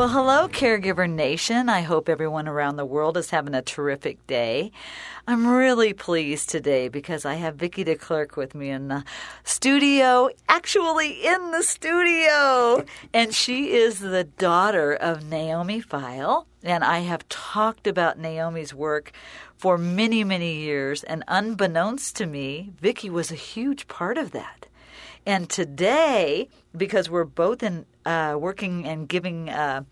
Well, hello, Caregiver Nation. I hope everyone around the world is having a terrific day. I'm really pleased today because I have Vicki de Klerk with me in the studio, actually in the studio. And she is the daughter of Naomi Feil. And I have talked about Naomi's work for many, many years. And unbeknownst to me, Vicki was a huge part of that. And today, because we're both in uh, working and giving uh,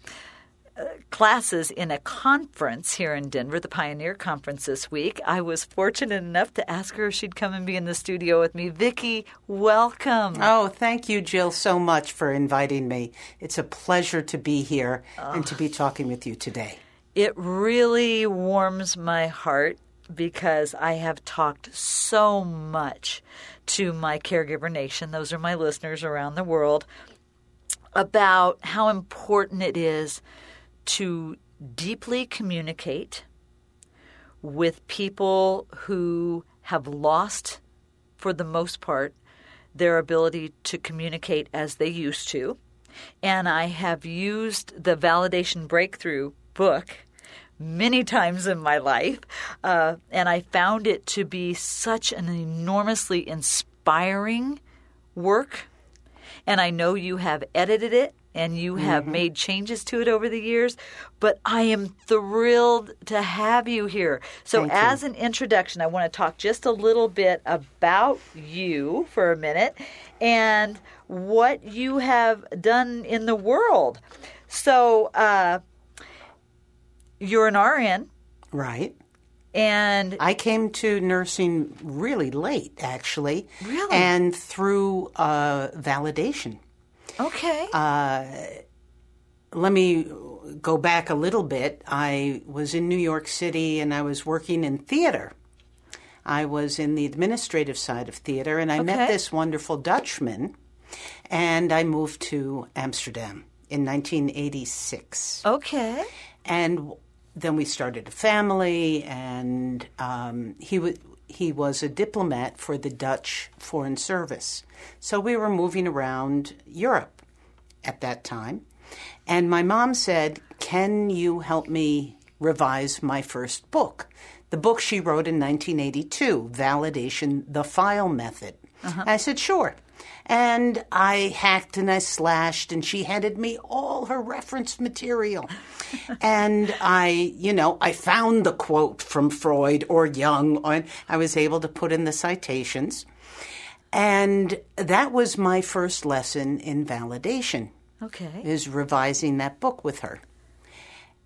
uh, classes in a conference here in Denver, the Pioneer Conference this week, I was fortunate enough to ask her if she'd come and be in the studio with me. Vicki, welcome. Oh, thank you, Jill, so much for inviting me. It's a pleasure to be here oh. and to be talking with you today. It really warms my heart because I have talked so much to my caregiver nation, those are my listeners around the world, about how important it is to deeply communicate with people who have lost, for the most part, their ability to communicate as they used to. And I have used the Validation Breakthrough book many times in my life, uh, and I found it to be such an enormously inspiring work. And I know you have edited it and you have mm-hmm. made changes to it over the years, but I am thrilled to have you here. So, Thank as you. an introduction, I want to talk just a little bit about you for a minute and what you have done in the world. So, uh, you're an RN. Right. And I came to nursing really late, actually. Really? And through uh, validation. Okay. Uh, let me go back a little bit. I was in New York City and I was working in theater. I was in the administrative side of theater and I okay. met this wonderful Dutchman and I moved to Amsterdam in 1986. Okay. And then we started a family, and um, he was he was a diplomat for the Dutch Foreign Service. So we were moving around Europe at that time, and my mom said, "Can you help me revise my first book?" The book she wrote in 1982, Validation: The Feil Method. Uh-huh. I said, "Sure." And I hacked and I slashed, and she handed me all her reference material. and I, you know, I found the quote from Freud or Jung, and I was able to put in the citations. And that was my first lesson in validation. Okay. Is revising that book with her.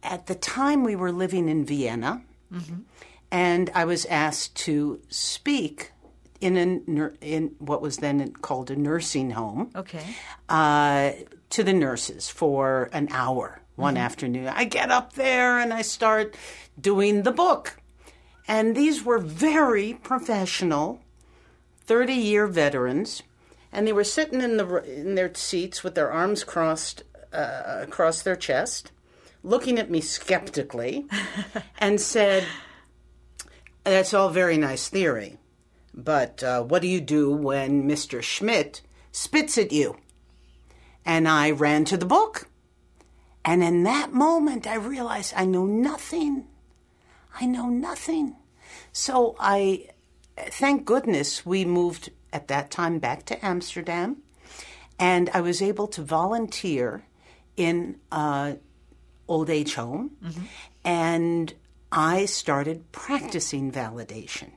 At the time, we were living in Vienna, mm-hmm. and I was asked to speak in a in what was then called a nursing home. Okay. Uh, to the nurses for an hour one mm-hmm. afternoon. I get up there and I start doing the book, and these were very professional, thirty year veterans, and they were sitting in the in their seats with their arms crossed uh, across their chest, looking at me skeptically, and said. That's all very nice theory. But uh, what do you do when Mr. Schmidt spits at you? And I ran to the book. And in that moment, I realized I know nothing. I know nothing. So I, thank goodness, we moved at that time back to Amsterdam. And I was able to volunteer in an old age home. Mm-hmm. And I started practicing validation.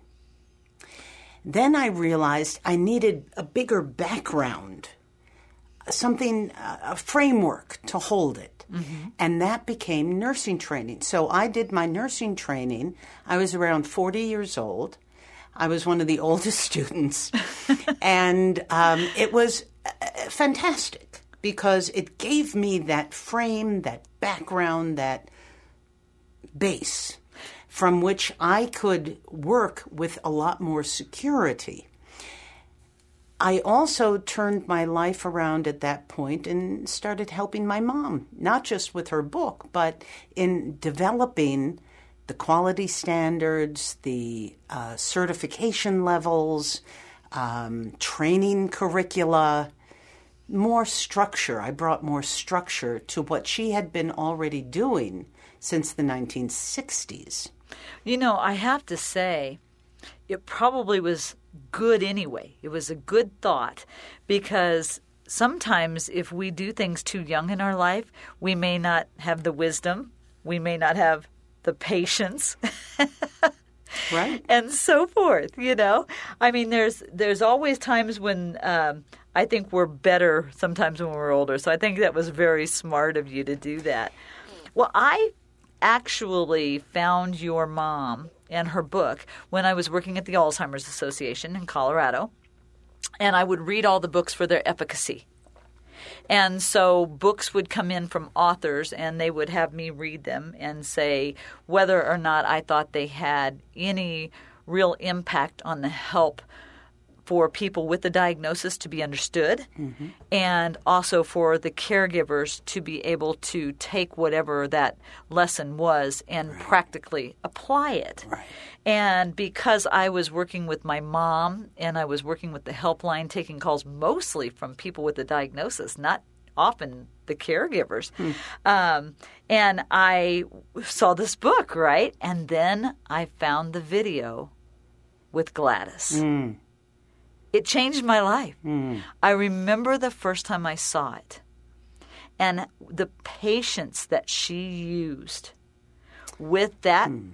Then I realized I needed a bigger background, something, a framework to hold it. Mm-hmm. And that became nursing training. So I did my nursing training. I was around 40 years old. I was one of the oldest students. and um, it was uh, fantastic because it gave me that frame, that background, that base from which I could work with a lot more security. I also turned my life around at that point and started helping my mom, not just with her book, but in developing the quality standards, the uh, certification levels, um, training curricula, more structure. I brought more structure to what she had been already doing since the 1960s. You know, I have to say, it probably was good anyway. It was a good thought because sometimes if we do things too young in our life, we may not have the wisdom, we may not have the patience. right and so forth you know i mean there's there's always times when um, i think we're better sometimes when we're older so i think that was very smart of you to do that well i actually found your mom and her book when I was working at the Alzheimer's Association in Colorado, and I would read all the books for their efficacy. And so books would come in from authors, and they would have me read them and say whether or not I thought they had any real impact on the help for people with the diagnosis to be understood mm-hmm. and also for the caregivers to be able to take whatever that lesson was and right. practically apply it. Right. And because I was working with my mom and I was working with the helpline, taking calls mostly from people with the diagnosis, not often the caregivers. Hmm. Um, and I saw this book, right? And then I found the video with Gladys. Mm it changed my life. Mm. I remember the first time I saw it and the patience that she used with that mm.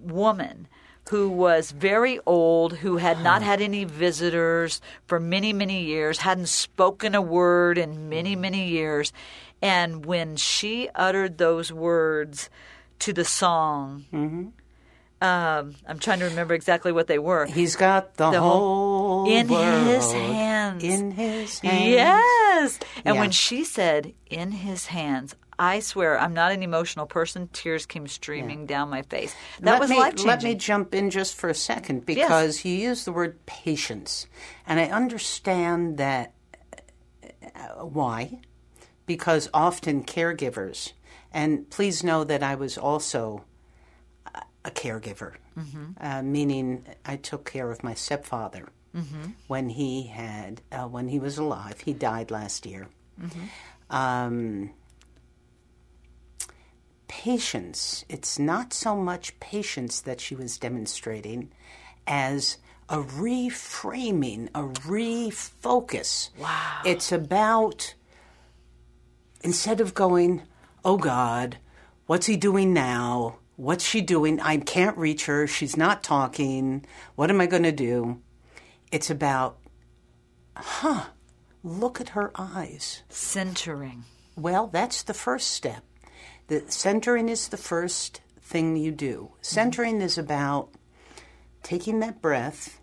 woman who was very old, who had not had any visitors for many, many years, hadn't spoken a word in many, hmm. many years. And when she uttered those words to the song, mm-hmm. Um, I'm trying to remember exactly what they were. He's got the, the whole, whole in his hands. In his hands. Yes. And yeah. when she said "in his hands," I swear I'm not an emotional person. Tears came streaming yeah. down my face. That let was life changing. Let me jump in just for a second because yes. you used the word patience, and I understand that. Uh, why? Because often caregivers, and please know that I was also a caregiver, mm-hmm. uh, meaning I took care of my stepfather mm-hmm. when he had uh, when he was alive. He died last year. Mm-hmm. Um, patience. It's not so much patience that she was demonstrating as a reframing, a refocus. Wow. It's about instead of going, "Oh God, what's he doing now?" What's she doing? I can't reach her. She's not talking. What am I going to do? It's about, huh, look at her eyes. Centering. Well, that's the first step. The centering is the first thing you do. Centering mm-hmm. is about taking that breath,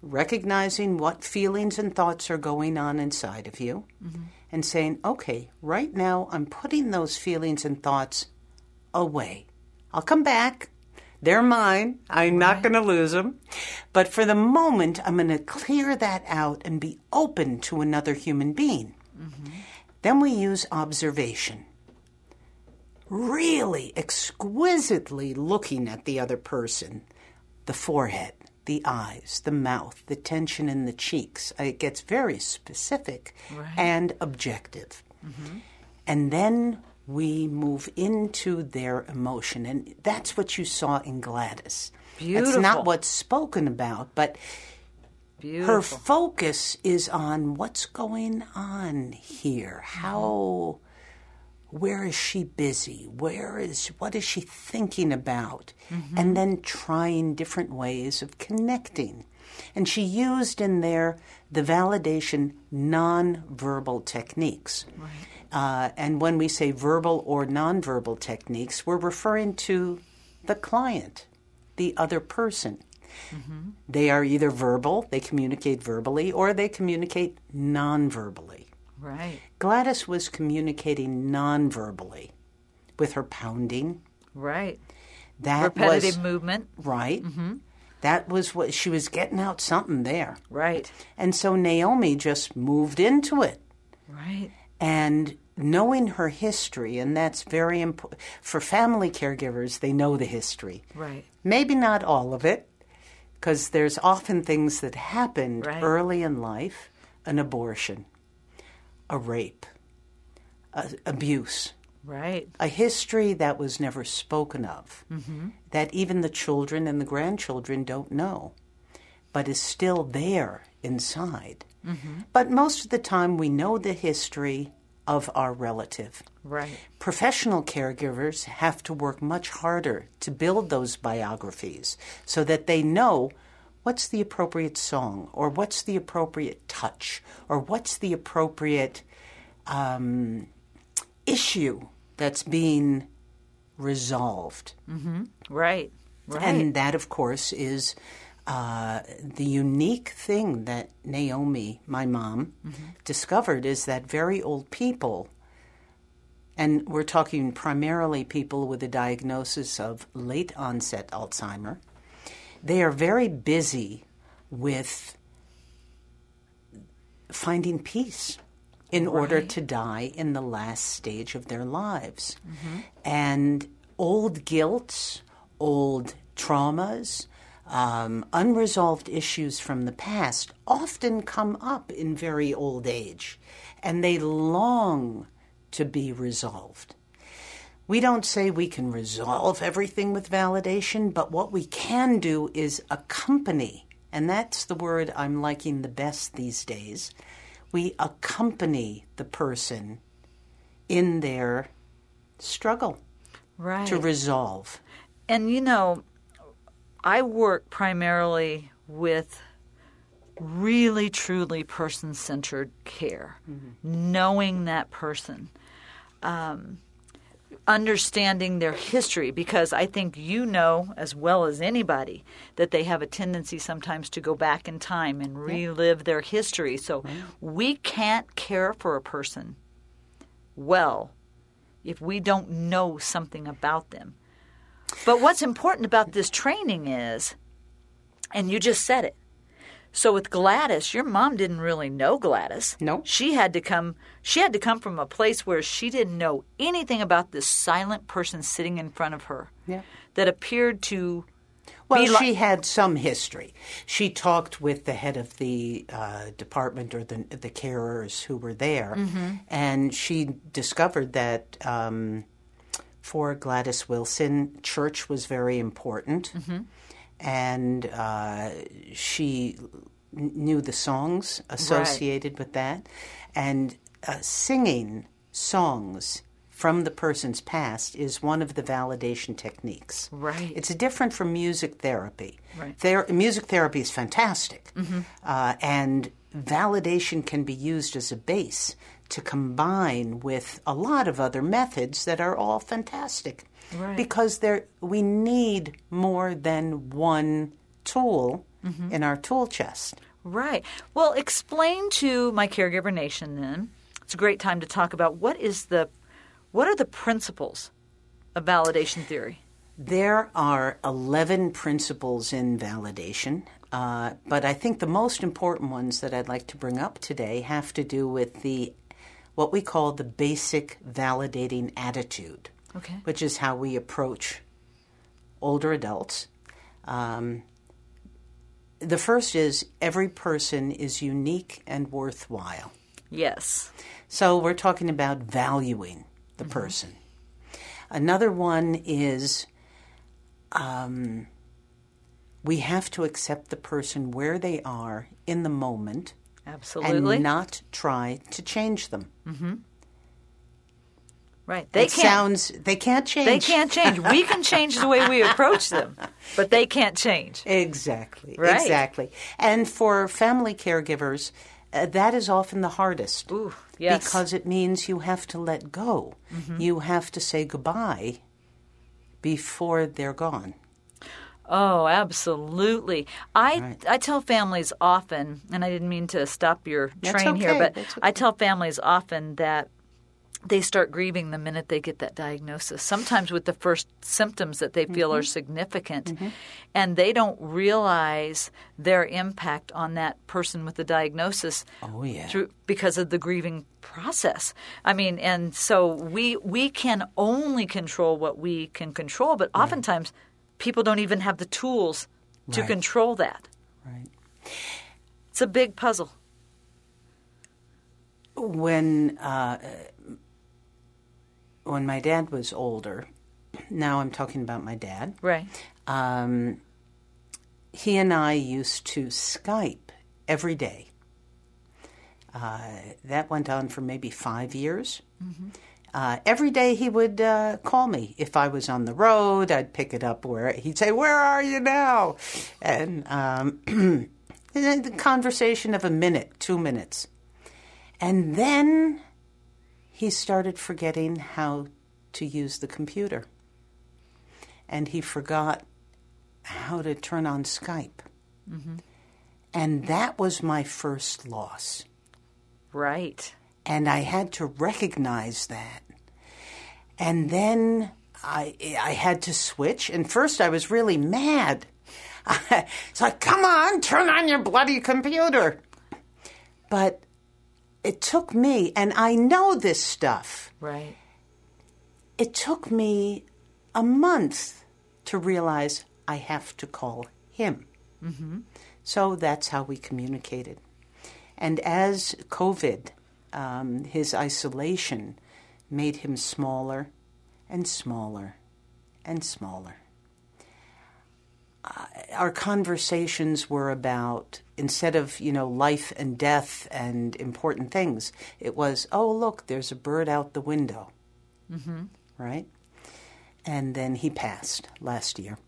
recognizing what feelings and thoughts are going on inside of you, mm-hmm. and saying, okay, right now I'm putting those feelings and thoughts away. I'll come back. They're mine. I'm right. not going to lose them. But for the moment, I'm going to clear that out and be open to another human being. Mm-hmm. Then we use observation. Really exquisitely looking at the other person the forehead, the eyes, the mouth, the tension in the cheeks. It gets very specific right. and objective. Mm-hmm. And then we move into their emotion. And that's what you saw in Gladys. Beautiful. That's not what's spoken about, but Beautiful. her focus is on what's going on here. How where is she busy? Where is what is she thinking about? Mm-hmm. And then trying different ways of connecting. And she used in there the validation nonverbal techniques. Right. Uh, and when we say verbal or nonverbal techniques, we're referring to the client, the other person. Mm-hmm. They are either verbal, they communicate verbally, or they communicate nonverbally. Right. Gladys was communicating nonverbally with her pounding, Right. That Repetitive was movement. right. Mm-hmm. That was what she was getting out something there. Right. And so Naomi just moved into it. Right. And knowing her history, and that's very important for family caregivers, they know the history. Right. Maybe not all of it, because there's often things that happened Right. early in life an abortion, a rape, a, abuse, Right. a history that was never spoken of, mm-hmm. that even the children and the grandchildren don't know, but is still there inside. But most of the time, we know the history of our relative. Right. Professional caregivers have to work much harder to build those biographies so that they know what's the appropriate song, or what's the appropriate touch, or what's the appropriate um, issue that's being resolved. Right. Right. And that, of course, is uh, the unique thing that Naomi, my mom, discovered is that very old people, and we're talking primarily people with a diagnosis of late onset Alzheimer, they are very busy with finding peace in order to die in the last stage of their lives. And old guilt, old traumas, um, unresolved issues from the past often come up in very old age, and they long to be resolved. We don't say we can resolve everything with validation, but what we can do is accompany, and that's the word I'm liking the best these days. We accompany the person in their struggle right. to resolve. And you know, I work primarily with really truly person centered care, knowing that person, um, understanding their history, because I think you know as well as anybody that they have a tendency sometimes to go back in time and relive their history. So we can't care for a person well if we don't know something about them. But what's important about this training is, and you just said it. So with Gladys, your mom didn't really know Gladys. No. She had to come she had to come from a place where she didn't know anything about this silent person sitting in front of her. Yeah. That appeared to Well, she had some history. She talked with the head of the uh, department or the the carers who were there, and she discovered that um, for Gladys Wilson, church was very important, and uh, she knew the songs associated with that, and uh, singing songs. From the person's past is one of the validation techniques. Right. It's different from music therapy. Right. Ther- music therapy is fantastic, uh, and validation can be used as a base to combine with a lot of other methods that are all fantastic. Right. Because there, we need more than one tool in our tool chest. Right. Well, explain to my caregiver nation then. It's a great time to talk about what is the what are the principles of validation theory? There are 11 principles in validation, uh, but I think the most important ones that I'd like to bring up today have to do with the what we call the basic validating attitude, Okay. which is how we approach older adults. Um, the first is every person is unique and worthwhile. Yes. So we're talking about valuing the person. Another one is um, we have to accept the person where they are in the moment Absolutely. and not try to change them. right. They it can't sounds they can't change. they can't change. We can change the way we approach them, but they can't change. Exactly. Right. Exactly. And for family caregivers, uh, that is often the hardest. Ooh, yes. Because it means you have to let go. You have to say goodbye before they're gone. Oh, absolutely. I Right. I tell families often, and I didn't mean to stop your train here, but That's I tell families often that they start grieving the minute they get that diagnosis. Sometimes with the first symptoms that they feel Mm-hmm. are significant, and they don't realize their impact on that person with the diagnosis Oh, yeah. through because of the grieving process. I mean, and so we we can only control what we can control, but oftentimes people don't even have the tools to Right. control that. Right. It's a big puzzle. when uh, when my dad was older, now I'm talking about my dad. Right. Um, he and I used to Skype every day. Uh, that went on for maybe five years. Uh, every day he would uh, call me. If I was on the road, I'd pick it up where he'd say, "Where are you now?" And um, the conversation of a minute, two minutes, and then he started forgetting how to use the computer, and he forgot how to turn on Skype. And that was my first loss. Right. And I had to recognize that. And then I, I had to switch. And first I was really mad. it's like, come on, turn on your bloody computer. But it took me, and I know this stuff, Right. it took me a month to realize I have to call him. Mm-hmm. So that's how we communicated. And as COVID, um, his isolation made him smaller and smaller and smaller. Uh, our conversations were about instead of you know life and death and important things, it was oh look, there's a bird out the window, mm-hmm. right? And then he passed last year,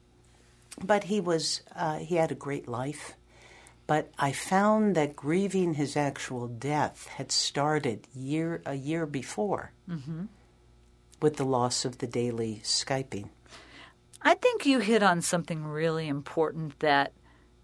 but he was uh, he had a great life. But I found that grieving his actual death had started year a year before, mm-hmm. with the loss of the daily skyping. I think you hit on something really important that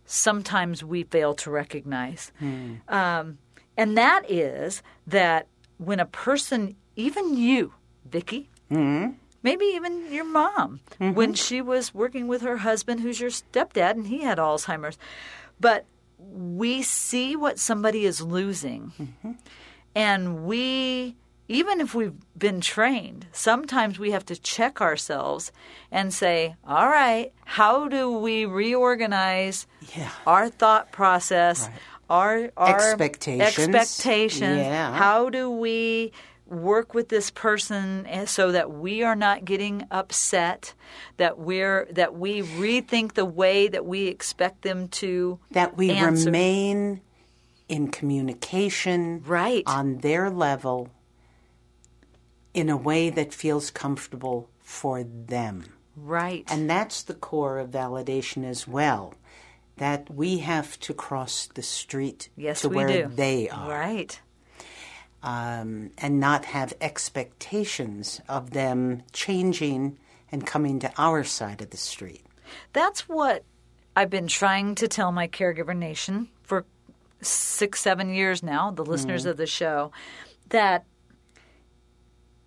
sometimes we fail to recognize. Hmm. Um, and that is that when a person, even you, Vicki, hmm. maybe even your mom, when mm-hmm. she was working with her husband, who's your stepdad, and he had Alzheimer's, but we see what somebody is losing, mm-hmm. and we even if we've been trained, sometimes we have to check ourselves and say, all right, how do we reorganize Yeah. our thought process, our, our Expectations. expectations? Yeah. How do we work with this person eh, so that we are not getting upset, that we're that we rethink the way that we expect them to that we answer. remain in communication Right. on their level in a way that feels comfortable for them. right. And that's the core of validation as well. That we have to cross the street yes, to where do. they are. Right. Um, and not have expectations of them changing and coming to our side of the street. That's what I've been trying to tell my caregiver nation for six, seven years now, the listeners of the show, that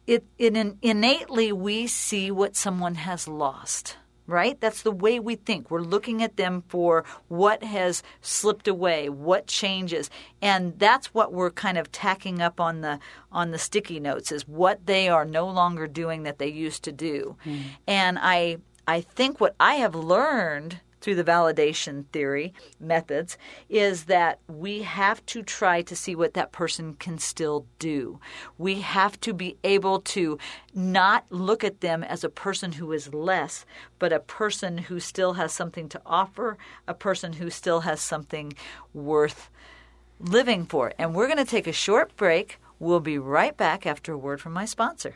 it, it in, innately we see what someone has lost. Right? That's the way we think. We're looking at them for what has slipped away, what changes. And that's what we're kind of tacking up on the on the sticky notes is what they are no longer doing that they used to do. Hmm. And I I think what I have learned through the validation theory methods is that we have to try to see what that person can still do. We have to be able to not look at them as a person who is less, but a person who still has something to offer, a person who still has something worth living for. And we're going to take a short break. We'll be right back after a word from my sponsor.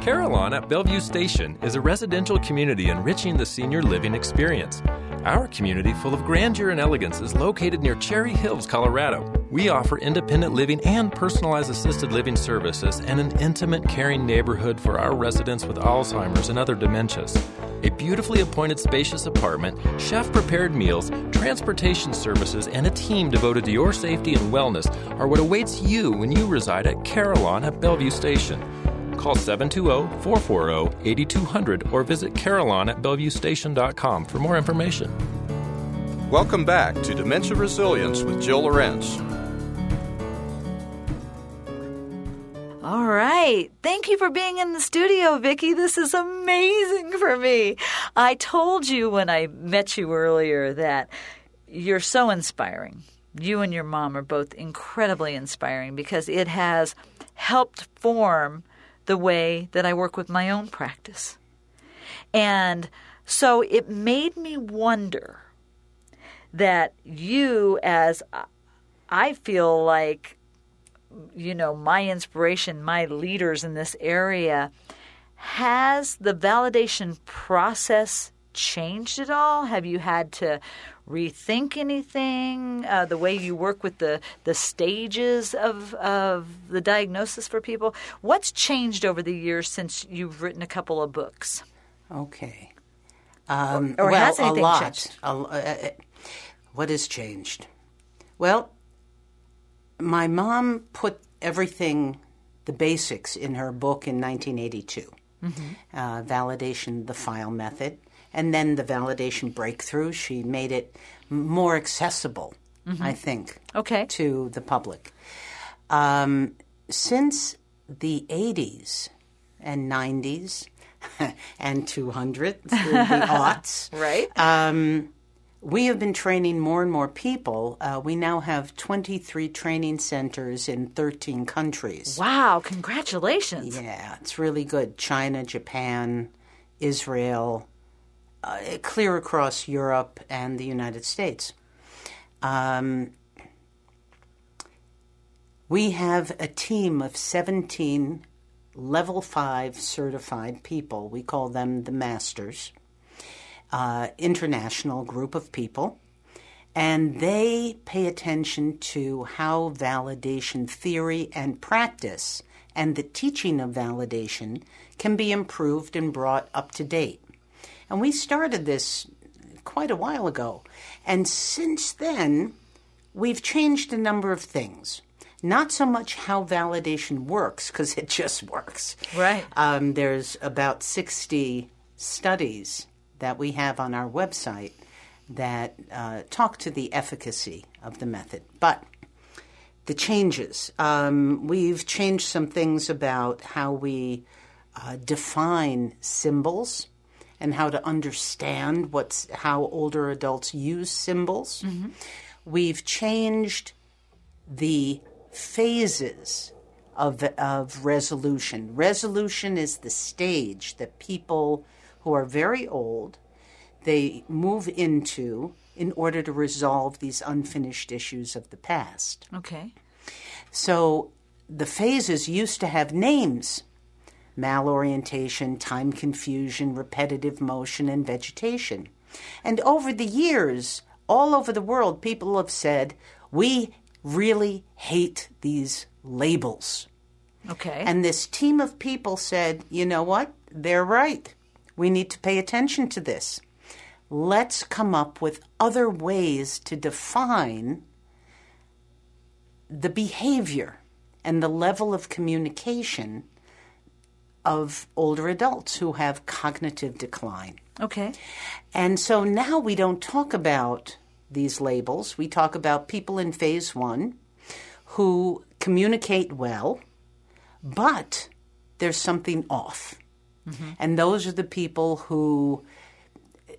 Carillon at Bellevue Station is a residential community enriching the senior living experience. Our community, full of grandeur and elegance, is located near Cherry Hills, Colorado. We offer independent living and personalized assisted living services and an intimate, caring neighborhood for our residents with Alzheimer's and other dementias. A beautifully appointed, spacious apartment, chef prepared meals, transportation services, and a team devoted to your safety and wellness are what awaits you when you reside at Carillon at Bellevue Station. Call 720 440 8200 or visit Carillon at BellevueStation.com for more information. Welcome back to Dementia Resilience with Jill Lorenz. All right. Thank you for being in the studio, Vicki. This is amazing for me. I told you when I met you earlier that you're so inspiring. You and your mom are both incredibly inspiring because it has helped form the way that I work with my own practice. And so it made me wonder that you, as I feel like you know, my inspiration, my leaders in this area, has the validation process changed at all? Have you had to rethink anything? Uh, the way you work with the the stages of of the diagnosis for people? What's changed over the years since you've written a couple of books? Okay. Um, or, or well, has anything a lot. changed? A, uh, what has changed? Well, my mom put everything, the basics, in her book in 1982 mm-hmm. uh, Validation, the Feil Method. And then the validation breakthrough, she made it more accessible, mm-hmm. I think, okay. to the public. Um, since the 80s and 90s and 200 through the aughts, right? Um, we have been training more and more people. Uh, we now have 23 training centers in 13 countries. Wow, congratulations. Yeah, it's really good. China, Japan, Israel, uh, clear across Europe and the United States. Um, we have a team of 17 level 5 certified people. We call them the masters uh, international group of people, and they pay attention to how validation theory and practice and the teaching of validation can be improved and brought up to date. And we started this quite a while ago. And since then, we've changed a number of things. Not so much how validation works, because it just works. Right. Um, there's about 60 studies that we have on our website that uh, talk to the efficacy of the method. But the changes, um, we've changed some things about how we uh, define symbols and how to understand what's how older adults use symbols. Mm-hmm. We've changed the phases of, of resolution. Resolution is the stage that people who are very old they move into in order to resolve these unfinished issues of the past. Okay. So the phases used to have names malorientation, time confusion, repetitive motion, and vegetation. And over the years, all over the world, people have said, we really hate these labels. Okay. And this team of people said, you know what? They're right. We need to pay attention to this. Let's come up with other ways to define the behavior and the level of communication of older adults who have cognitive decline. Okay. And so now we don't talk about these labels. We talk about people in phase one who communicate well, but there's something off. Mm-hmm. And those are the people who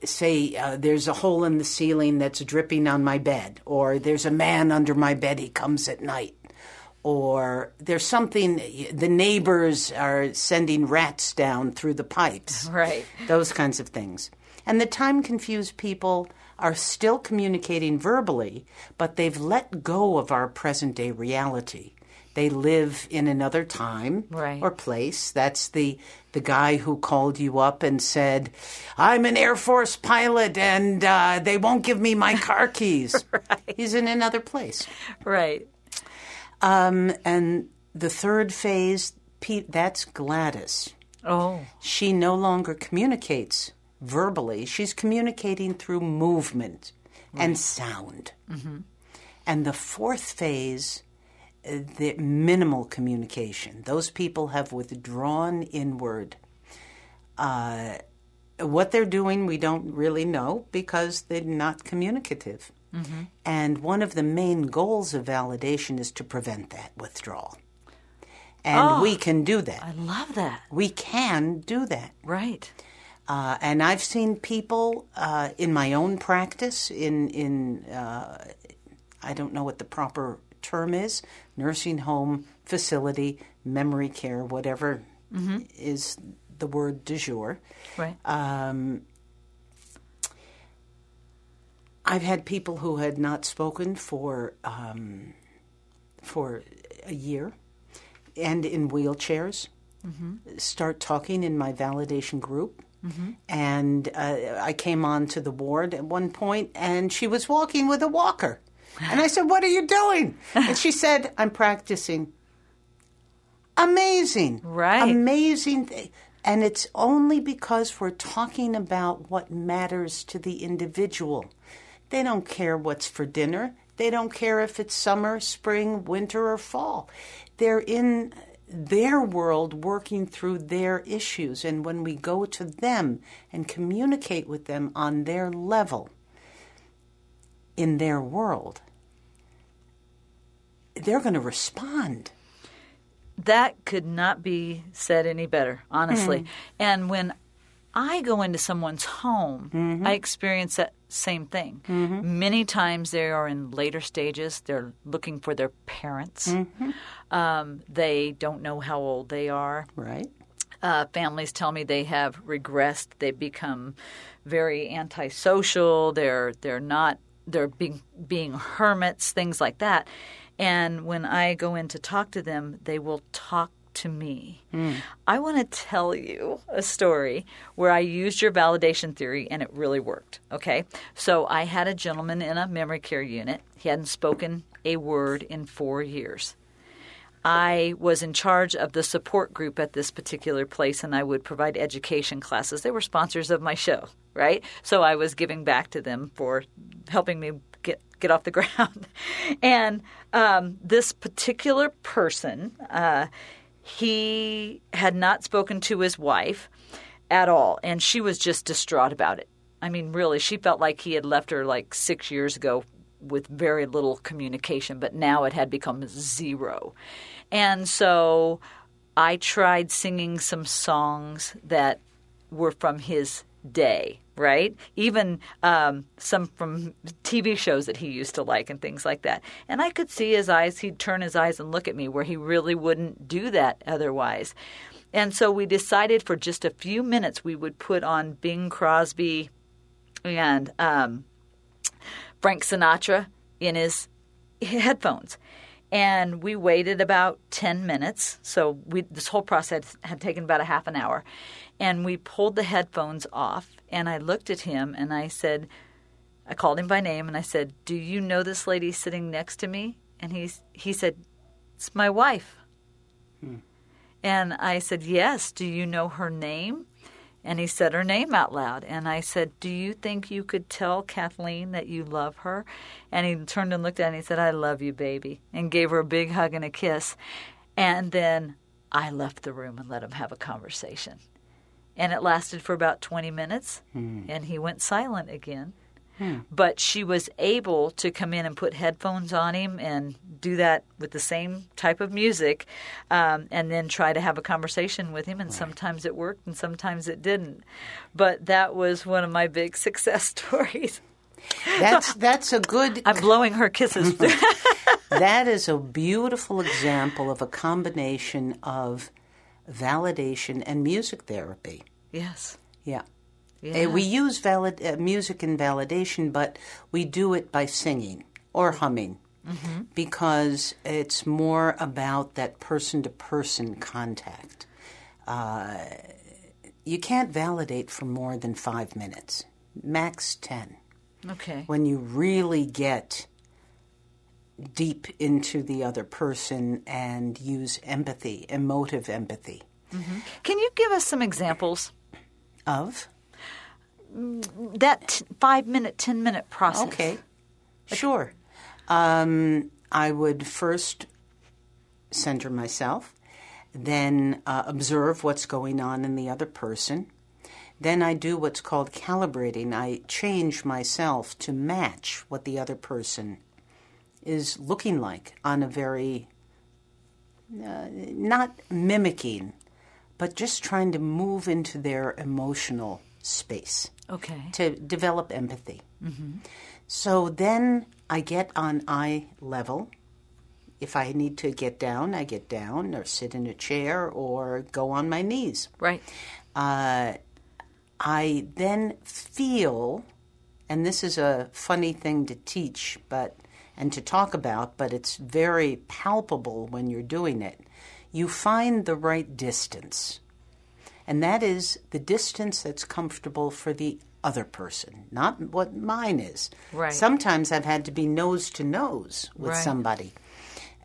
say, uh, There's a hole in the ceiling that's dripping on my bed, or there's a man under my bed, he comes at night. Or there's something, the neighbors are sending rats down through the pipes. Right. Those kinds of things. And the time confused people are still communicating verbally, but they've let go of our present day reality They live in another time Right. or place. That's the the guy who called you up and said, "I'm an Air Force pilot, and uh, they won't give me my car keys." He's in another place. Right. Um, and the third phase, Pete, that's Gladys. Oh. She no longer communicates verbally. She's communicating through movement and sound. And the fourth phase, uh, the minimal communication. Those people have withdrawn inward. Uh, what they're doing, we don't really know because they're not communicative. And one of the main goals of validation is to prevent that withdrawal. And we can do that. I love that. We can do that. Right. Uh, and I've seen people uh, in my own practice, in in uh, I don't know what the proper term is, nursing home facility, memory care, whatever is the word du jour. Right. Um, I've had people who had not spoken for um, for a year, and in wheelchairs, start talking in my validation group. And uh, I came on to the ward at one point, and she was walking with a walker. And I said, "What are you doing?" And she said, "I'm practicing." Amazing, Right. Amazing, th- and it's only because we're talking about what matters to the individual. They don't care what's for dinner. They don't care if it's summer, spring, winter, or fall. They're in their world working through their issues. And when we go to them and communicate with them on their level, in their world, they're going to respond. That could not be said any better, honestly. Mm-hmm. And when I go into someone's home, mm-hmm. I experience that same thing. Many times they are in later stages. They're looking for their parents. Um, they don't know how old they are. Right? Uh, families tell me they have regressed. They've become very antisocial. They're they're not. They're being being hermits, things like that. And when I go in to talk to them, they will talk to me. I want to tell you a story where I used your validation theory and it really worked. Okay, so I had a gentleman in a memory care unit. He hadn't spoken a word in four years. I was in charge of the support group at this particular place and I would provide education classes. They were sponsors of my show, right? So I was giving back to them for helping me get get off the ground. and um, this particular person, uh, he had not spoken to his wife at all, and she was just distraught about it. I mean, really, she felt like he had left her like six years ago with very little communication, but now it had become zero. And so I tried singing some songs that were from his day, right? Even um, some from TV shows that he used to like and things like that. And I could see his eyes, he'd turn his eyes and look at me where he really wouldn't do that otherwise. And so we decided for just a few minutes we would put on Bing Crosby and um, Frank Sinatra in his headphones. And we waited about 10 minutes. So we, this whole process had taken about a half an hour. And we pulled the headphones off. And I looked at him and I said, I called him by name and I said, Do you know this lady sitting next to me? And he's, he said, It's my wife. Hmm. And I said, Yes. Do you know her name? And he said her name out loud. And I said, Do you think you could tell Kathleen that you love her? And he turned and looked at me and he said, I love you, baby. And gave her a big hug and a kiss. And then I left the room and let him have a conversation. And it lasted for about 20 minutes. Hmm. And he went silent again. But she was able to come in and put headphones on him and do that with the same type of music, um, and then try to have a conversation with him. And sometimes it worked, and sometimes it didn't. But that was one of my big success stories. That's that's a good I'm blowing her kisses. that is a beautiful example of a combination of validation and music therapy. yes. Yeah. Yeah. Uh, we use valid uh, music and validation, but we do it by singing or humming because it's more about that person to person contact. Uh, you can't validate for more than five minutes, max 10 Okay. when you really get deep into the other person and use empathy, emotive empathy Can you give us some examples? of. That t- five minute, 10 minute process. Okay, sure. Um, I would first center myself, then uh, observe what's going on in the other person. Then I do what's called calibrating. I change myself to match what the other person is looking like on a very, uh, not mimicking, but just trying to move into their emotional space Okay. to develop empathy. So then I get on eye level. If I need to get down, I get down or sit in a chair or go on my knees. Right. Uh, I then feel, and this is a funny thing to teach, but and to talk about, but it's very palpable when you're doing it. You find the right distance, and that is the distance that's comfortable for the other person, not what mine is. Right. Sometimes I've had to be nose to nose with Right. somebody.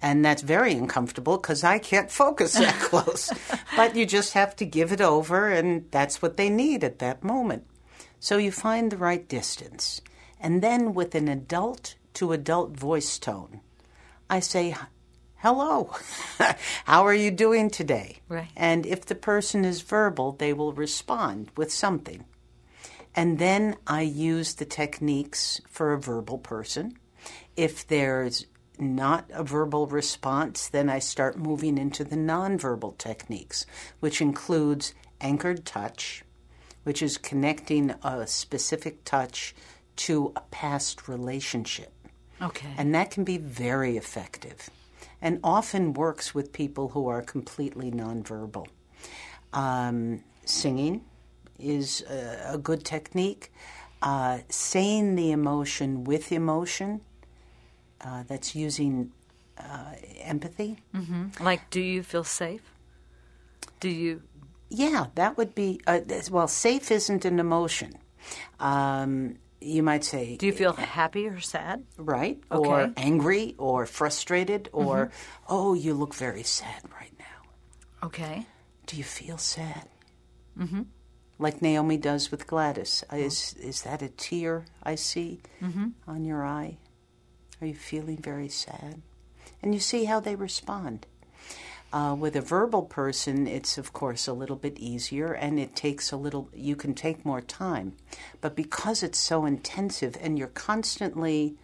And that's very uncomfortable because I can't focus that close. but you just have to give it over, and that's what they need at that moment. So you find the right distance. And then with an adult to adult voice tone, I say, Hello, how are you doing today? Right. And if the person is verbal, they will respond with something. And then I use the techniques for a verbal person. If there's not a verbal response, then I start moving into the nonverbal techniques, which includes anchored touch, which is connecting a specific touch to a past relationship. Okay. And that can be very effective and often works with people who are completely nonverbal. Um, singing is a, a good technique. Uh, saying the emotion with emotion, uh, that's using uh, empathy. like, do you feel safe? Do you? Yeah, that would be, uh, well, safe isn't an emotion. Um, you might say, Do you feel happy or sad? right? Okay. Or angry or frustrated or, oh, you look very sad right now. Okay. Do you feel sad? Mm-hmm. Like Naomi does with Gladys. Oh. Is is that a tear I see Mm-hmm. on your eye? Are you feeling very sad? And you see how they respond. Uh, with a verbal person, it's of course a little bit easier, and it takes a little. You can take more time, but because it's so intensive, and you're constantly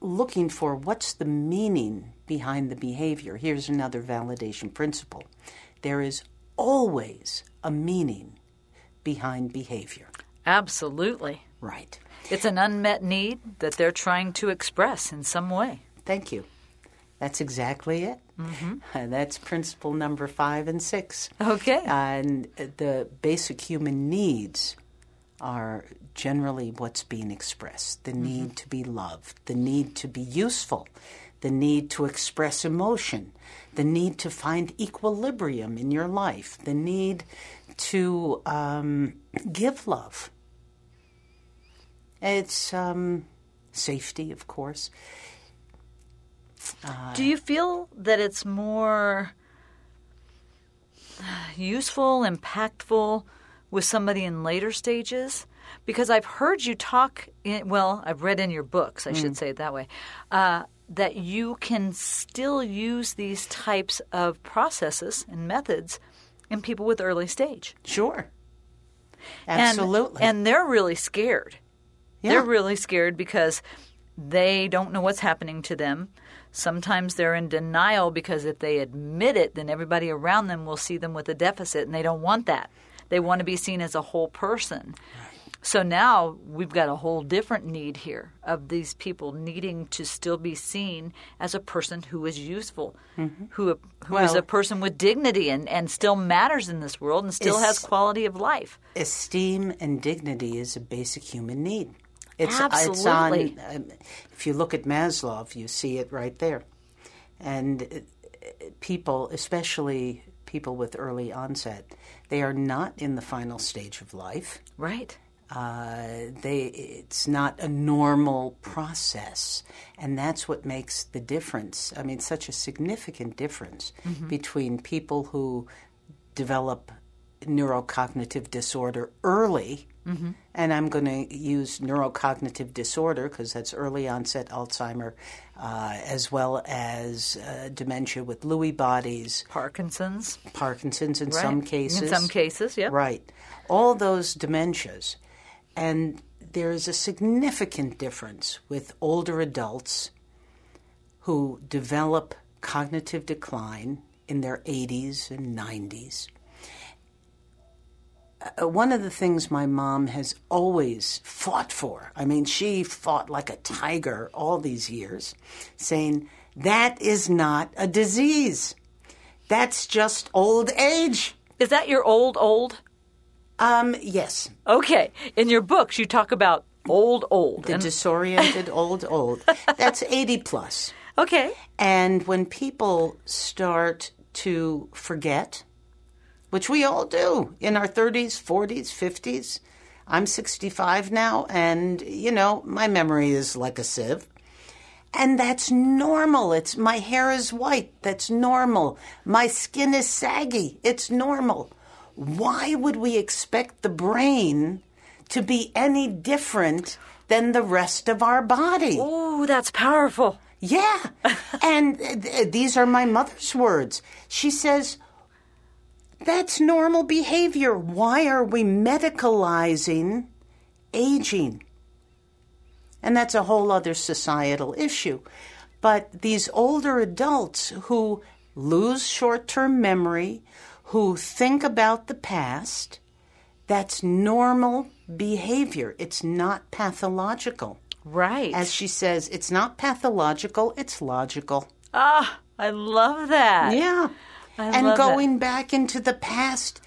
looking for what's the meaning behind the behavior. Here's another validation principle there is always a meaning behind behavior. Absolutely. Right. It's an unmet need that they're trying to express in some way. Thank you. That's exactly it. Mm-hmm. that's principle number five and six. Okay. And the basic human needs are generally what's being expressed the need to be loved, the need to be useful, the need to express emotion, the need to find equilibrium in your life, the need to um, give love. It's um, safety, of course. Do you feel that it's more useful, impactful with somebody in later stages? Because I've heard you talk, in, well, I've read in your books, I should say it that way, uh, that you can still use these types of processes and methods in people with early stage. Sure. And- Absolutely. And, they're really scared. Yeah. They're really scared because they don't know what's happening to them. Sometimes they're in denial because if they admit it, then everybody around them will see them with a deficit, and they don't want that. They want to be seen as a whole person. So now we've got a whole different need here of these people needing to still be seen as a person who is useful, who who is Mm-hmm. Well- a person with dignity and, and still matters in this world and still has quality of life. Esteem and dignity is a basic human need. It's, It's on, Absolutely. um, if you look at Maslow, you see it right there. And uh, people, especially people with early onset, they are not in the final stage of life. Right. Uh, they, it's not a normal process, and that's what makes the difference. I mean, such a significant difference between people who develop neurocognitive disorder early, and I'm going to use neurocognitive disorder because that's early onset Alzheimer, uh, as well as uh, dementia with Lewy bodies, Parkinson's. Parkinson's in Right. some cases. In some cases, yep. Right. All those dementias. And there is a significant difference with older adults who develop cognitive decline in their 80s and 90s. Uh, one of the things my mom has always fought for, I mean, she fought like a tiger all these years, saying, that is not a disease. That's just old age. Is that your old, old? Um, yes. Okay. In your books, you talk about old, old. The And- disoriented old old. That's 80 plus. okay. And when people start to forget, which we all do in our 30s, 40s, 50s, I'm 65 now, and, you know, my memory is like a sieve. And that's normal. It's my hair is white. That's normal. My skin is saggy. It's normal. Why would we expect the brain to be any different than the rest of our body? Oh, that's powerful. Yeah. and uh, th- these are my mother's words. She says, that's normal behavior. Why are we medicalizing aging? And that's a whole other societal issue. But these older adults who lose short term memory, who think about the past, that's normal behavior. It's not pathological. Right. As she says, it's not pathological, it's logical. ah, I love that. Yeah. I and love that. going back into the past,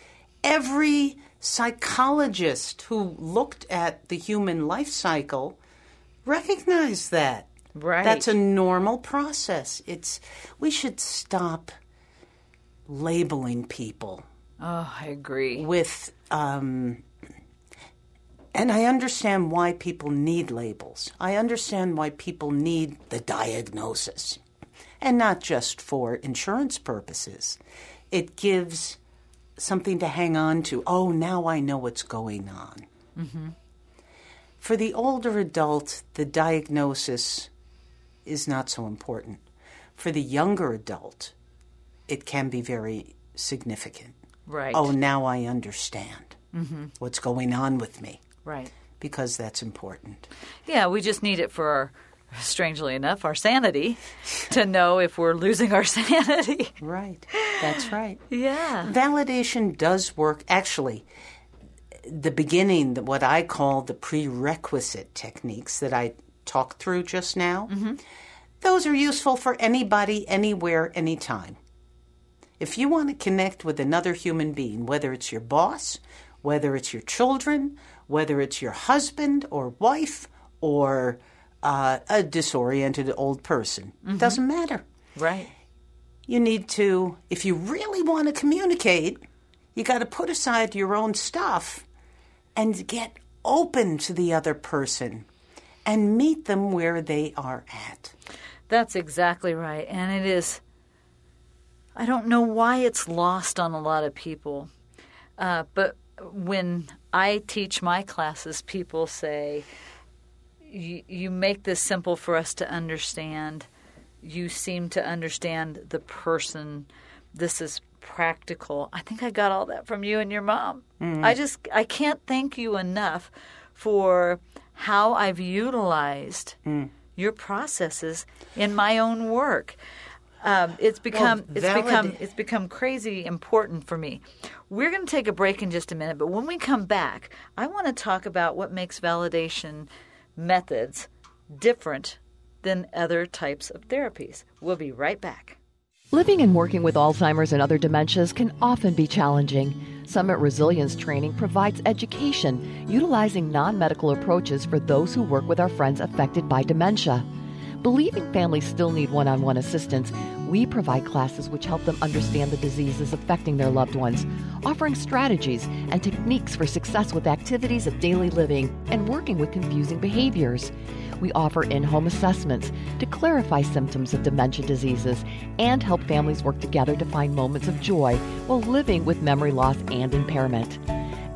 every psychologist who looked at the human life cycle recognized that. Right. That's a normal process. It's we should stop labeling people Oh, I agree. with um, and I understand why people need labels. I understand why people need the diagnosis. And not just for insurance purposes. It gives something to hang on to. Oh, now I know what's going on. Mm-hmm. For the older adult, the diagnosis is not so important. For the younger adult, it can be very significant. Right. Oh, now I understand mm-hmm. what's going on with me Right. because that's important. Yeah, we just need it for our, strangely enough, our sanity to know if we're losing our sanity. Right. That's right. yeah. Validation does work. Actually, the beginning, what I call the prerequisite techniques that I talked through just now, mm-hmm. those are useful for anybody, anywhere, anytime. If you want to connect with another human being, whether it's your boss, whether it's your children, whether it's your husband or wife, or uh, a disoriented old person, doesn't matter. Right. You need to, if you really want to communicate, you got to put aside your own stuff and get open to the other person and meet them where they are at. That's exactly right. And it is, I don't know why it's lost on a lot of people. Uh, but when I teach my classes, people say, you, you make this simple for us to understand. You seem to understand the person. This is practical. I think I got all that from you and your mom. I just, I can't thank you enough for how I've utilized your processes in my own work. Um, it's become it's become it's become crazy important for me. We're going to take a break in just a minute, but when we come back, I want to talk about what makes validation methods different than other types of therapies. We'll be right back. Living and working with Alzheimer's and other dementias can often be challenging. Summit Resilience Training provides education utilizing non medical approaches for those who work with our friends affected by dementia. Believing families still need one on one assistance, we provide classes which help them understand the diseases affecting their loved ones, offering strategies and techniques for success with activities of daily living and working with confusing behaviors. We offer in home assessments to clarify symptoms of dementia diseases and help families work together to find moments of joy while living with memory loss and impairment.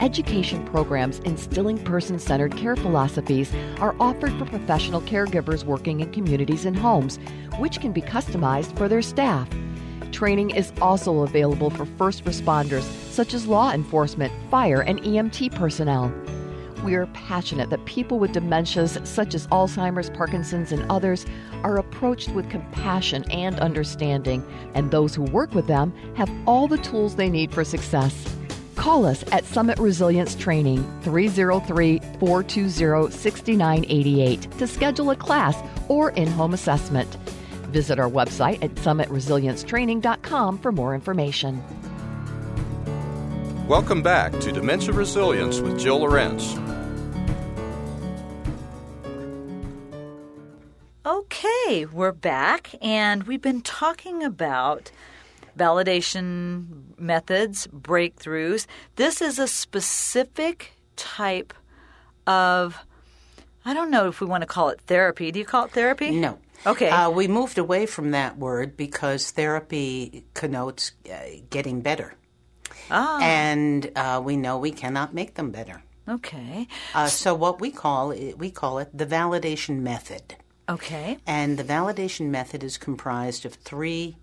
Education programs instilling person centered care philosophies are offered for professional caregivers working in communities and homes, which can be customized for their staff. Training is also available for first responders, such as law enforcement, fire, and EMT personnel. We are passionate that people with dementias, such as Alzheimer's, Parkinson's, and others, are approached with compassion and understanding, and those who work with them have all the tools they need for success. Call us at Summit Resilience Training 303 420 6988 to schedule a class or in home assessment. Visit our website at summitresiliencetraining.com for more information. Welcome back to Dementia Resilience with Jill Lorenz. Okay, we're back, and we've been talking about validation methods, breakthroughs. This is a specific type of, I don't know if we want to call it therapy. Do you call it therapy? No. Okay. Uh, we moved away from that word because therapy connotes uh, getting better. Ah. And uh, we know we cannot make them better. Okay. Uh, so what we call it, we call it the validation method. Okay. And the validation method is comprised of three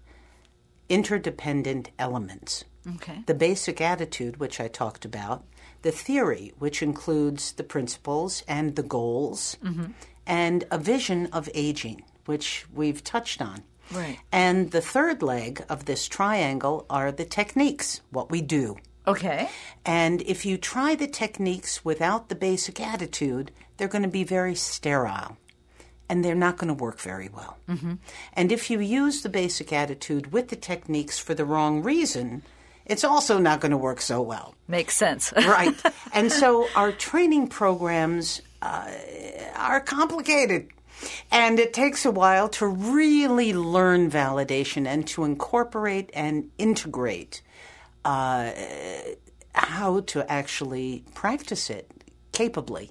interdependent elements. Okay. The basic attitude, which I talked about, the theory, which includes the principles and the goals, mm-hmm. and a vision of aging, which we've touched on. Right. And the third leg of this triangle are the techniques, what we do. Okay. And if you try the techniques without the basic attitude, they're going to be very sterile and they're not going to work very well. Mm-hmm. And if you use the basic attitude with the techniques for the wrong reason, it's also not going to work so well. Makes sense. Right. and so our training programs uh, are complicated. And it takes a while to really learn validation and to incorporate and integrate uh, how to actually practice it capably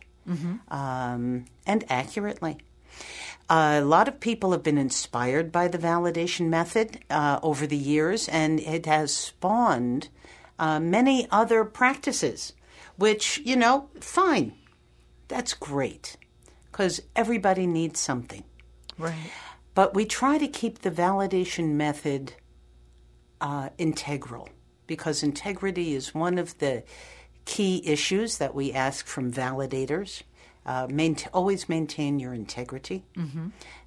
um, and accurately. A lot of people have been inspired by the validation method uh, over the years, and it has spawned uh, many other practices, which, you know, fine. That's great because everybody needs something. right. But we try to keep the validation method uh, integral because integrity is one of the key issues that we ask from validators. Uh, always maintain your integrity,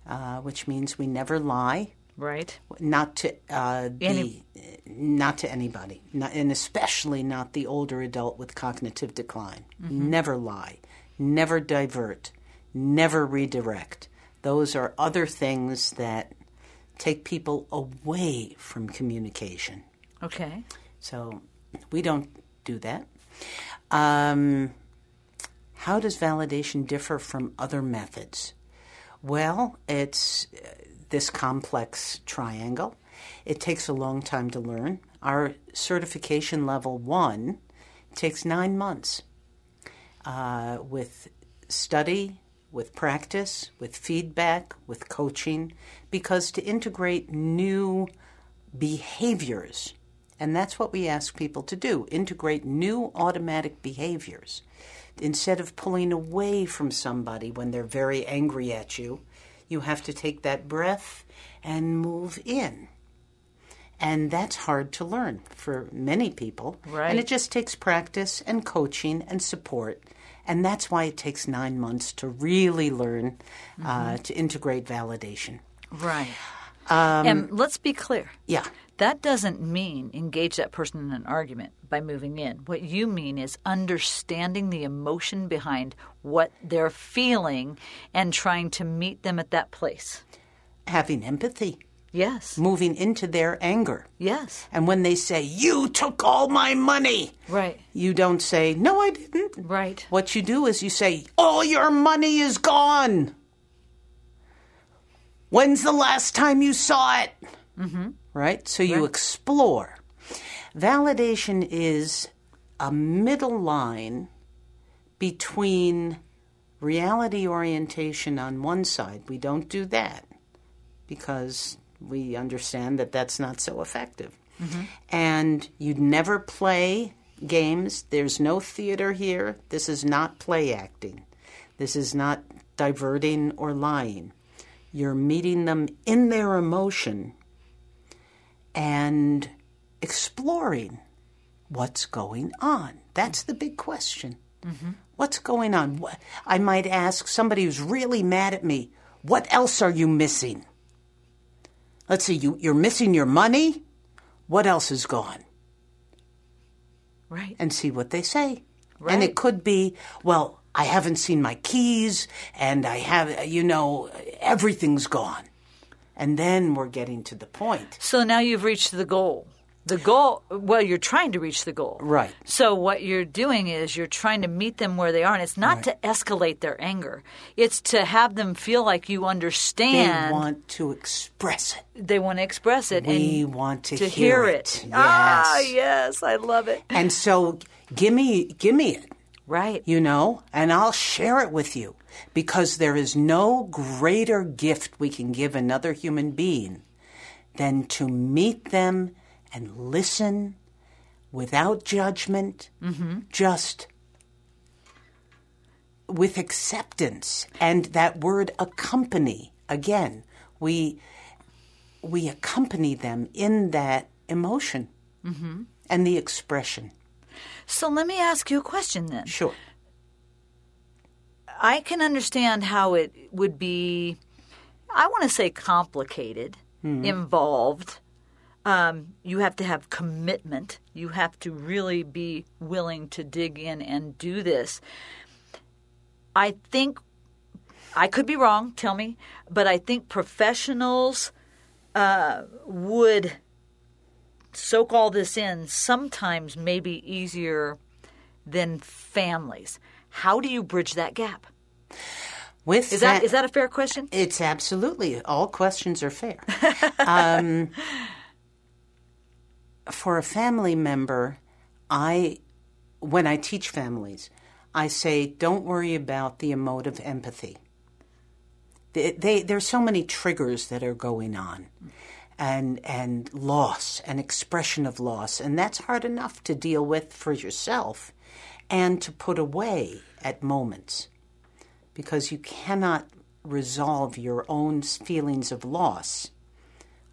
uh, which means we never lie, Right. not to uh, the, Any- not to anybody, not, and especially not the older adult with cognitive decline. Never lie, never divert, never redirect. Those are other things that take people away from communication. Okay. So we don't do that. Um, how does validation differ from other methods? Well, it's uh, this complex triangle. It takes a long time to learn. Our certification level one takes nine months uh, with study, with practice, with feedback, with coaching, because to integrate new behaviors, and that's what we ask people to do integrate new automatic behaviors. Instead of pulling away from somebody when they're very angry at you, you have to take that breath and move in. And that's hard to learn for many people. Right. And it just takes practice and coaching and support. And that's why it takes nine months to really learn uh, to integrate validation. Right. Um, and let's be clear. Yeah. That doesn't mean engage that person in an argument by moving in. What you mean is understanding the emotion behind what they're feeling and trying to meet them at that place. Having empathy. Yes. moving into their anger. Yes. And when they say, You took all my money, Right. you don't say, No, I didn't. Right. What you do is you say, All your money is gone. When's the last time you saw it? Mm-hmm. Right? So you Right. explore. Validation is a middle line between reality orientation on one side. We don't do that because we understand that that's not so effective. Mm-hmm. And you'd never play games. There's no theater here. This is not play acting. This is not diverting or lying. You're meeting them in their emotion and exploring what's going on. That's the big question. Mm-hmm. What's going on? I might ask somebody who's really mad at me, what else are you missing? Let's see, you, you're missing your money? What else is gone? Right. And see what they say. Right. And it could be, well, I haven't seen my keys, and I have, you know, everything's gone. And then we're getting to the point. So now you've reached the goal. The goal, well, you're trying to reach the goal. Right. So what you're doing is you're trying to meet them where they are. And it's not to escalate their anger, it's to have them feel like you understand. They want to express it. They want to express it. We and want to, to hear, hear it. Ah, Yes. yes. I love it. And so, give me, give me it. Right. you know, and I'll share it with you because there is no greater gift we can give another human being than to meet them and listen without judgment, mm-hmm. just with acceptance. And that word accompany again we we accompany them in that emotion mm-hmm. and the expression. So let me ask you a question then. sure. I can understand how it would be, I want to say complicated, hmm. involved. Um, you have to have commitment. You have to really be willing to dig in and do this. I think, I could be wrong, tell me, but I think professionals uh, would soak all this in sometimes maybe easier than families. How do you bridge that gap? with Is that fa- is that a fair question? It's absolutely all questions are fair. um, for a family member, I when I teach families, I say don't worry about the emotive empathy. They, they, there's so many triggers that are going on, and and loss and expression of loss, and that's hard enough to deal with for yourself, and to put away at moments because you cannot resolve your own feelings of loss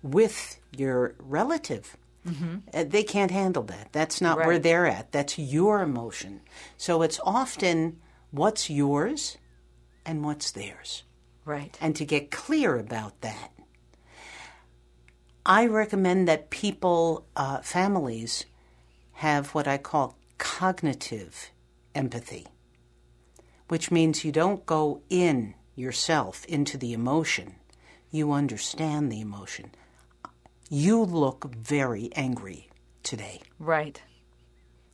with your relative. Uh, They can't handle that. That's not where they're at. That's your emotion. So it's often what's yours and what's theirs. Right. And to get clear about that, I recommend that people, uh, families, have what I call cognitive empathy, which means you don't go in yourself into the emotion, you understand the emotion. You look very angry today. Right.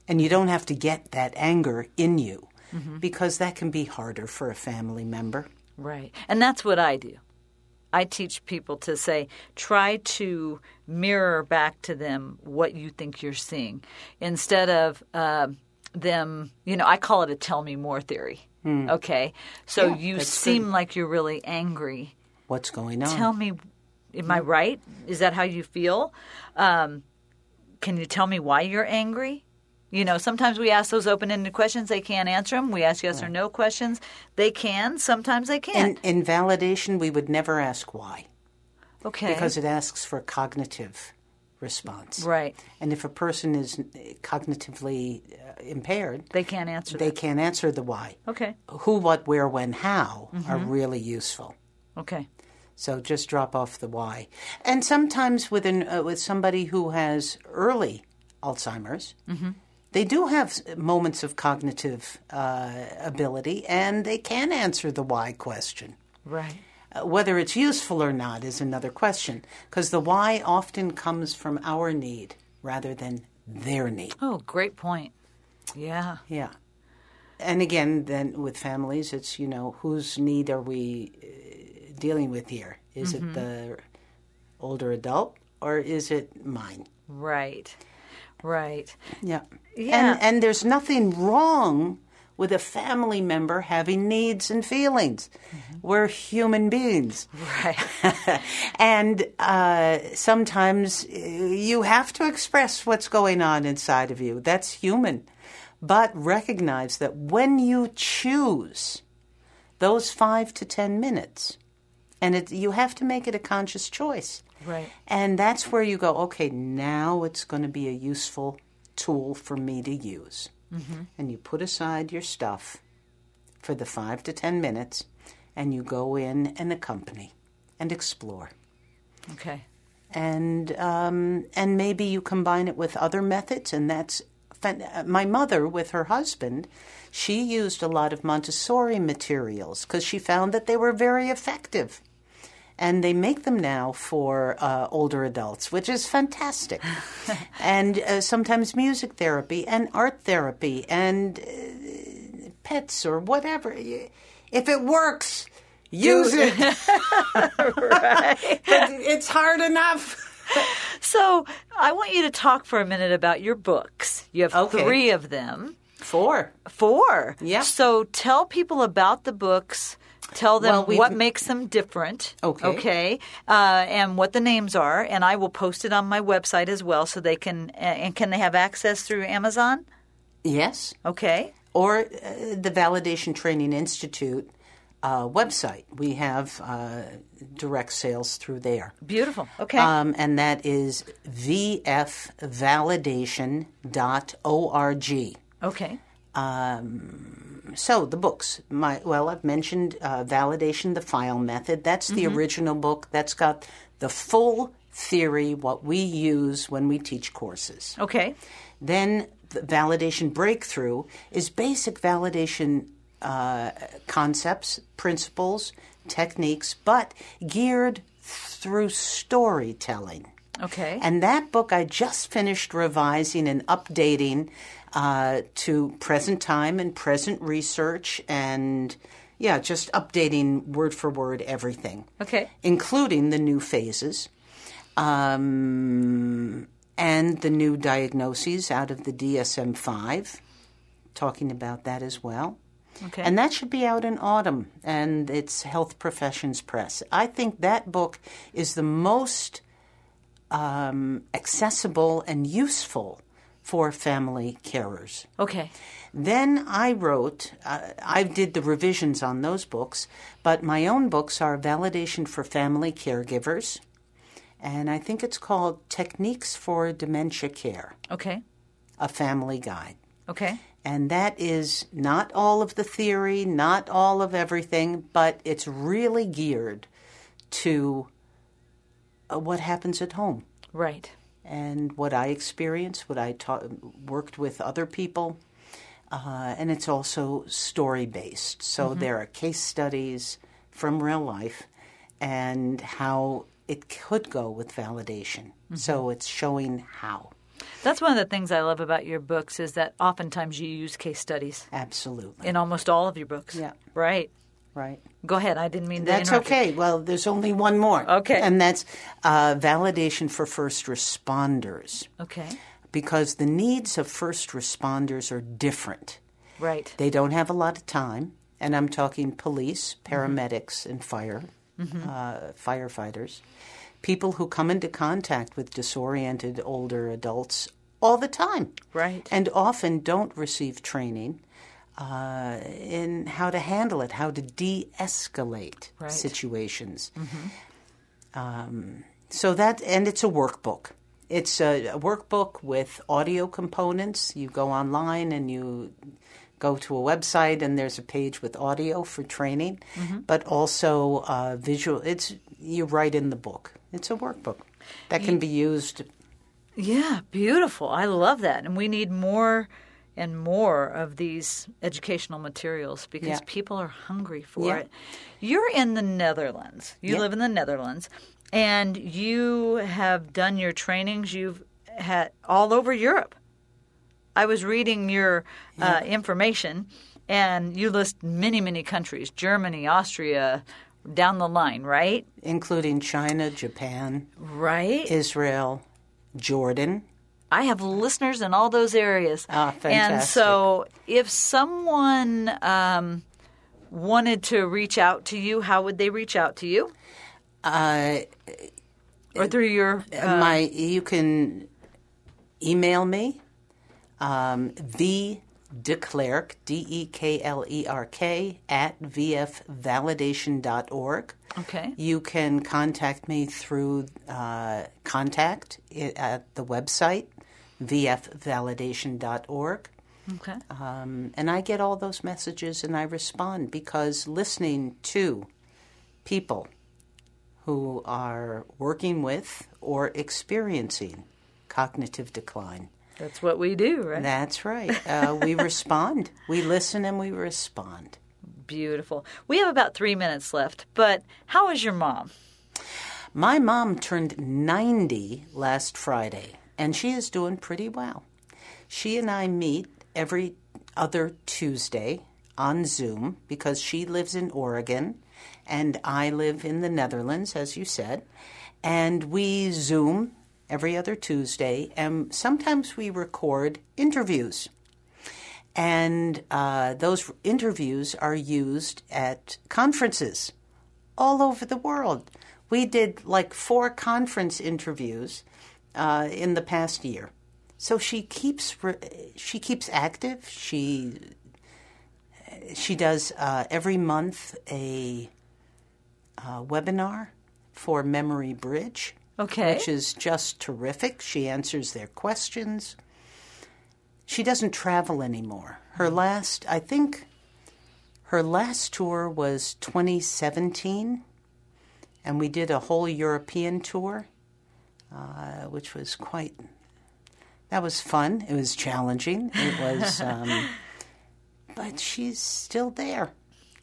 And you don't have to get that anger in you because that can be harder for a family member. Right. And that's what I do. I teach people to say, try to mirror back to them what you think you're seeing instead of uh, them, you know, I call it a tell me more theory. Okay. So Yeah, you seem good. like you're really angry. What's going on? Tell me, am I right? Is that how you feel? Um, can you tell me why you're angry? You know, sometimes we ask those open ended questions, they can't answer them. We ask yes or no questions, they can, sometimes they can't. In, in validation, we would never ask why okay. because it asks for a cognitive response. right. And if a person is cognitively uh, impaired, They can't answer they that. can't answer the why. Okay. Who, what, where, when, how are Mm-hmm. really useful. Okay. So just drop off the why. And sometimes with an, uh, with somebody who has early Alzheimer's, Mm-hmm. they do have moments of cognitive uh, ability, and they can answer the why question. Right. Uh, whether it's useful or not is another question, because the why often comes from our need rather than their need. Oh, great point. Yeah. Yeah. And again, then with families, it's, you know, whose need are we uh, dealing with here? Is it the older adult or is it mine? Right. Right. Yeah. Yeah. And and there's nothing wrong with a family member having needs and feelings. We're human beings. Right. and uh, sometimes uh, you have to express what's going on inside of you. That's human. But recognize that when you choose those five to ten minutes, and it, you have to make it a conscious choice. Right. And that's where you go, okay, now it's going to be a useful tool for me to use. And you put aside your stuff for the five to ten minutes, and you go in and accompany and explore. Okay. And um, and maybe you combine it with other methods, and that's my mother with her husband. She used a lot of Montessori materials because she found that they were very effective and they make them now for uh, older adults, which is fantastic. and uh, sometimes music therapy and art therapy and uh, pets or whatever. If it works, use it. But it's hard enough. So I want you to talk for a minute about your books. You have Okay. three of them. Four. Four. Yeah. So tell people about the books. Tell them Well, what makes them different. Okay. Okay. Uh, and what the names are, and I will post it on my website as well, so they can. And can they have access through Amazon? Yes. Okay. Or uh, the Validation Training Institute uh, website. We have uh, direct sales through there. Beautiful. Okay. Um, and that is vfvalidation.org. okay. So the books, my well, I've mentioned uh, validation, the Feil method. That's the original book. That's got the full theory, what we use when we teach courses. Okay. Then the validation breakthrough is basic validation uh, concepts, principles, techniques, but geared through storytelling. Okay. And that book I just finished revising and updating uh, to present time and present research and yeah, just updating word for word everything Okay. including the new phases um, and the new diagnoses out of the DSM 5, talking about that as well. Okay. And that should be out in autumn, and it's Health Professions Press. I think that book is the most um, accessible and useful for family carers. okay. Then I wrote, uh, I did the revisions on those books, but my own books are Validation for Family Caregivers, and I think it's called Techniques for Dementia Care, Okay. a family guide. Okay. And that is not all of the theory, not all of everything, but it's really geared to uh, what happens at home Right. and what I experienced, what I taught, worked with other people, uh, and it's also story based. So there are case studies from real life and how it could go with validation. So it's showing how. That's one of the things I love about your books is that oftentimes you use case studies Absolutely. in almost all of your books. Yeah. Right. Right. Go ahead. I didn't mean to That's you. okay. Well, there's only one more. Okay. And that's uh, validation for first responders. Okay. Because the needs of first responders are different. Right. They don't have a lot of time, and I'm talking police, paramedics, and fire, uh, firefighters, people who come into contact with disoriented older adults all the time, Right. and often don't receive training uh, in how to handle it, how to de-escalate Right. situations. Um, so that, and it's a workbook. It's a, a workbook with audio components. You go online and you go to a website, and there's a page with audio for training, but also uh, visual. It's you write in the book. It's a workbook that can be used. Yeah, beautiful. I love that. And we need more and more of these educational materials because Yeah. people are hungry for Yeah. it. You're in the Netherlands. You Yeah. live in the Netherlands, and you have done your trainings. You've had all over Europe. I was reading your uh, information, and you list many, many countries: Germany, Austria, down the line, right? including China, Japan, Right. Israel, Jordan. I have listeners in all those areas. Ah, fantastic. And so, if someone um, wanted to reach out to you, how would they reach out to you? Uh, Or through your uh, my you can email me um, v deklerk d e k l e r k at vfvalidation.org. okay You can contact me through uh, contact at the website vfvalidation.org. okay Um, and I get all those messages and I respond because listening to people who are working with or experiencing cognitive decline. That's what we do, right? That's right. Uh, we respond. We listen and we respond. Beautiful. We have about three minutes left, but how is your mom? My mom turned 90 last Friday, and she is doing pretty well. She and I meet every other Tuesday on Zoom because she lives in Oregon and I live in the Netherlands, as you said. And we Zoom every other Tuesday, and sometimes we record interviews. And uh, those interviews are used at conferences all over the world. We did like four conference interviews uh, in the past year. So she keeps re- she keeps active. She she does uh, every month a uh, webinar for Memory Bridge, Okay. which is just terrific. She answers their questions. She doesn't travel anymore. Her last, I think, her last tour was 2017, and we did a whole European tour, uh, which was quite. That was fun. It was challenging. It was, um, but she's still there,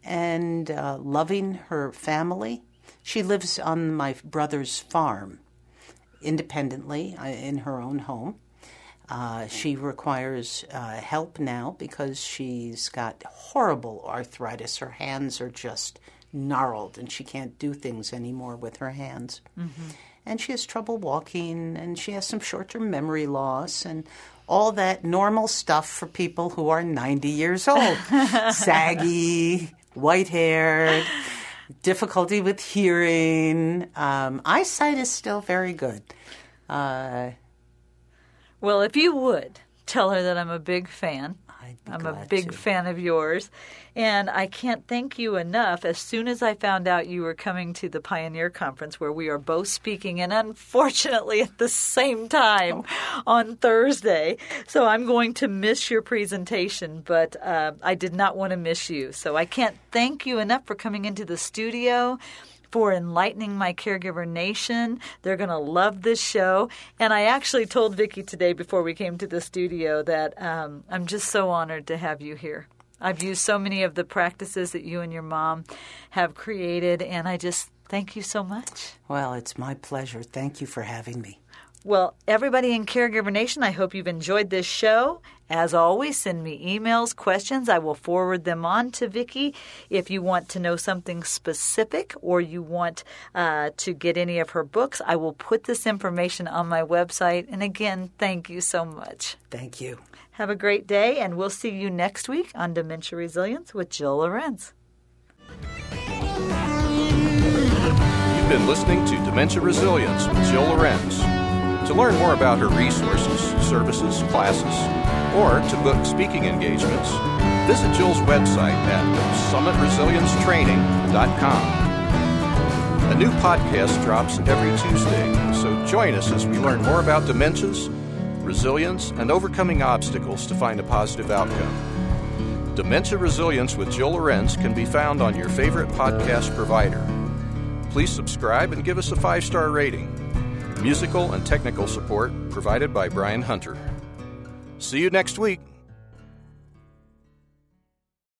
and uh, loving her family. She lives on my brother's farm, independently uh, in her own home. Uh, she requires uh, help now because she's got horrible arthritis. Her hands are just gnarled and she can't do things anymore with her hands. And she has trouble walking and she has some short term memory loss and all that normal stuff for people who are 90 years old saggy, white haired, difficulty with hearing. Um, eyesight is still very good. Uh, Well, if you would tell her that I'm a big fan. I'm a big to. fan of yours. And I can't thank you enough. As soon as I found out you were coming to the Pioneer Conference, where we are both speaking, and unfortunately at the same time on Thursday. So I'm going to miss your presentation, but uh, I did not want to miss you. So I can't thank you enough for coming into the studio for enlightening my caregiver nation. They're going to love this show. And I actually told Vicki today before we came to the studio that um, I'm just so honored to have you here. I've used so many of the practices that you and your mom have created, and I just thank you so much. Well, it's my pleasure. Thank you for having me. Well, everybody in Caregiver Nation, I hope you've enjoyed this show. As always, send me emails, questions. I will forward them on to Vicki. If you want to know something specific or you want uh, to get any of her books, I will put this information on my website. And again, thank you so much. Thank you. Have a great day, and we'll see you next week on Dementia Resilience with Jill Lorenz. You've been listening to Dementia Resilience with Jill Lorenz. To learn more about her resources, services, classes, or to book speaking engagements, visit Jill's website at summitresiliencetraining.com. A new podcast drops every Tuesday, so join us as we learn more about dementias, resilience, and overcoming obstacles to find a positive outcome. Dementia Resilience with Jill Lorenz can be found on your favorite podcast provider. Please subscribe and give us a five star rating. Musical and technical support provided by Brian Hunter. See you next week.